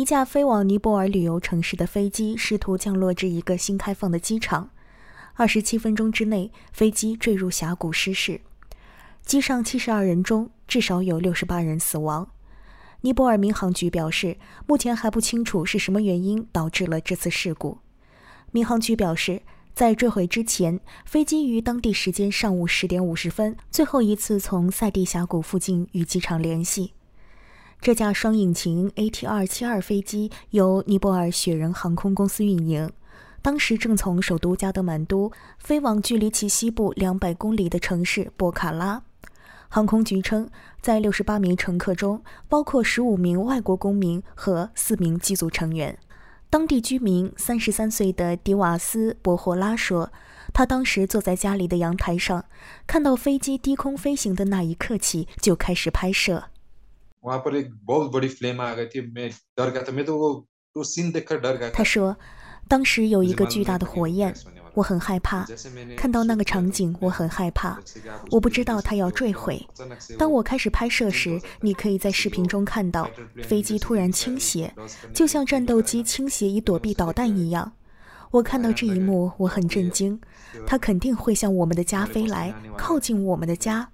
一架飞往尼泊尔旅游城市的飞机试图降落至一个新开放的机场，二十七分钟之内，飞机坠入峡谷失事。机上七十二人中，至少有六十八人死亡。尼泊尔民航局表示，目前还不清楚是什么原因导致了这次事故。民航局表示，在坠毁之前，飞机于当地时间上午十点五十分最后一次从塞地峡谷附近与机场联系。这架双引擎 AT-272 飞机由尼泊尔雪人航空公司运营，当时正从首都加德满都飞往距离其西部两百公里的城市博卡拉。航空局称，在六十八名乘客中，包括十五名外国公民和四名机组成员。当地居民三十三岁的迪瓦斯·博霍拉说：“他当时坐在家里的阳台上，看到飞机低空飞行的那一刻起，就开始拍摄。”他说：“当时有一个巨大的火焰。”我很害怕，看到那个场景，我很害怕。我不知道它要坠毁。当我开始拍摄时，你可以在视频中看到飞机突然倾斜，就像战斗机倾斜以躲避导弹一样。我看到这一幕，我很震惊。它肯定会向我们的家飞来，靠近我们的家。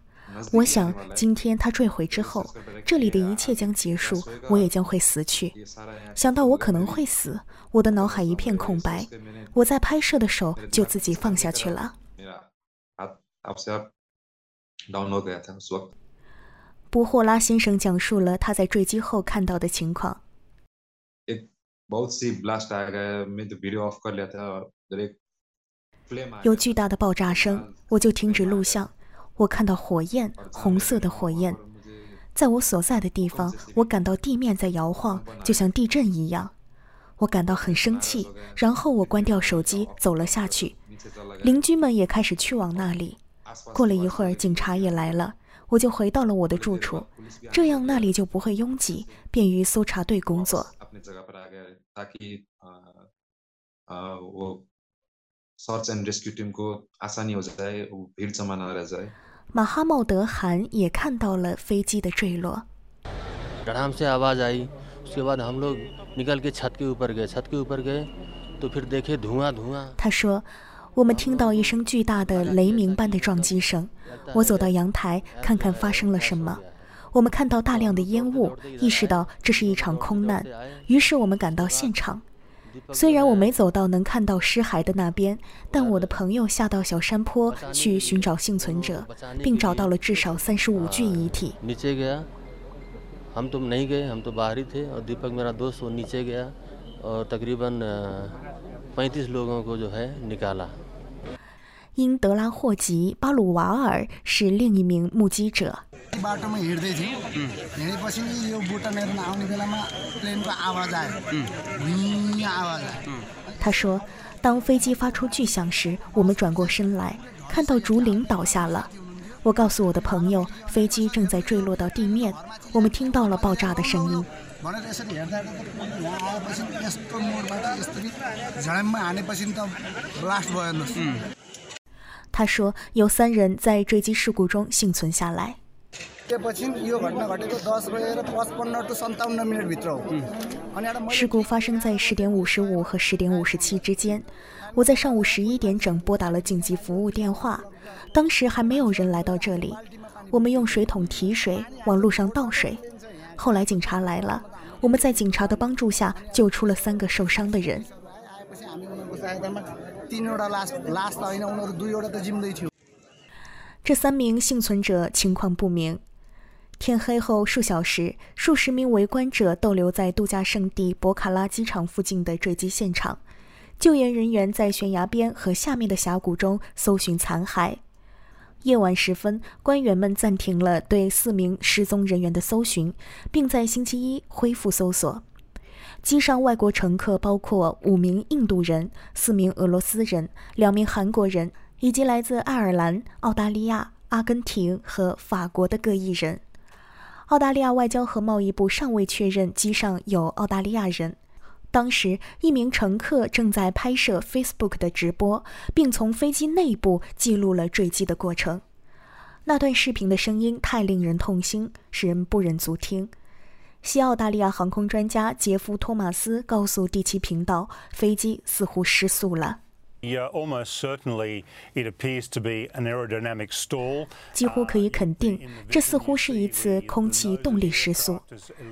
我想，今天他坠毁之后，这里的一切将结束，我也将会死去。想到我可能会死，我的脑海一片空白。我在拍摄的手就自己放下去了。布霍拉先生讲述了他在坠机后看到的情况。有巨大的爆炸声，我就停止录像。我看到火焰，红色的火焰，在我所在的地方，我感到地面在摇晃，就像地震一样。我感到很生气，然后我关掉手机，走了下去。邻居们也开始去往那里。过了一会儿，警察也来了，我就回到了我的住处，这样那里就不会拥挤，便于搜查队工作。马哈茂德汗也看到了飞机的坠落。他说：“我们听到一声巨大的雷鸣般的撞击声。我走到阳台看看发生了什么。我们看到大量的烟雾，意识到这是一场空难。于是我们赶到现场。”虽然我没走到能看到尸骸的那边，但我的朋友下到小山坡去寻找幸存者，并找到了至少三十五具遗体。因德拉霍吉巴鲁瓦尔是另一名目击者。他说：“当飞机发出巨响时，我们转过身来，看到竹林倒下了。我告诉我的朋友，飞机正在坠落到地面。我们听到了爆炸的声音。”他说：“有三人在坠机事故中幸存下来。”事故发生在十点五十五和十点五十七之间。我在上午十一点整拨打了紧急服务电话，当时还没有人来到这里。我们用水桶提水，往路上倒水。后来警察来了，我们在警察的帮助下救出了三个受伤的人。这三名幸存者情况不明。天黑后数小时，数十名围观者逗留在度假胜地博卡拉机场附近的坠机现场。救援人员在悬崖边和下面的峡谷中搜寻残骸。夜晚时分，官员们暂停了对四名失踪人员的搜寻，并在星期一恢复搜索。机上外国乘客包括五名印度人、四名俄罗斯人、两名韩国人，以及来自爱尔兰、澳大利亚、阿根廷和法国的各一人。澳大利亚外交和贸易部尚未确认机上有澳大利亚人。当时，一名乘客正在拍摄 Facebook 的直播，并从飞机内部记录了坠机的过程。那段视频的声音太令人痛心，使人不忍足听。西澳大利亚航空专家杰夫·托马斯告诉第七频道，飞机似乎失速了。几乎可以肯定，这似乎是一次空气动力失速。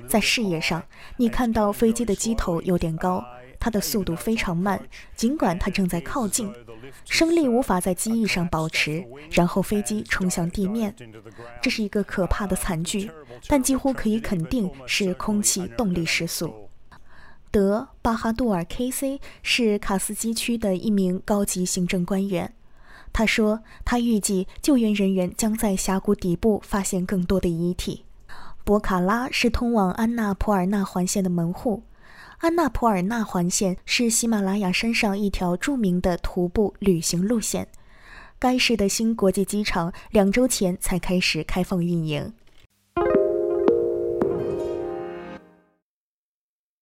在视野上，你看到飞机的机头有点高，它的速度非常慢，尽管它正在靠近。升力无法在机翼上保持，然后飞机冲向地面。这是一个可怕的惨剧，但几乎可以肯定是空气动力失速。德巴哈杜尔 K.C. 是卡斯基区的一名高级行政官员。他说，他预计救援人员将在峡谷底部发现更多的遗体。博卡拉是通往安纳普尔纳环线的门户。安纳普尔纳环线是喜马拉雅山上一条著名的徒步旅行路线。该市的新国际机场两周前才开始开放运营。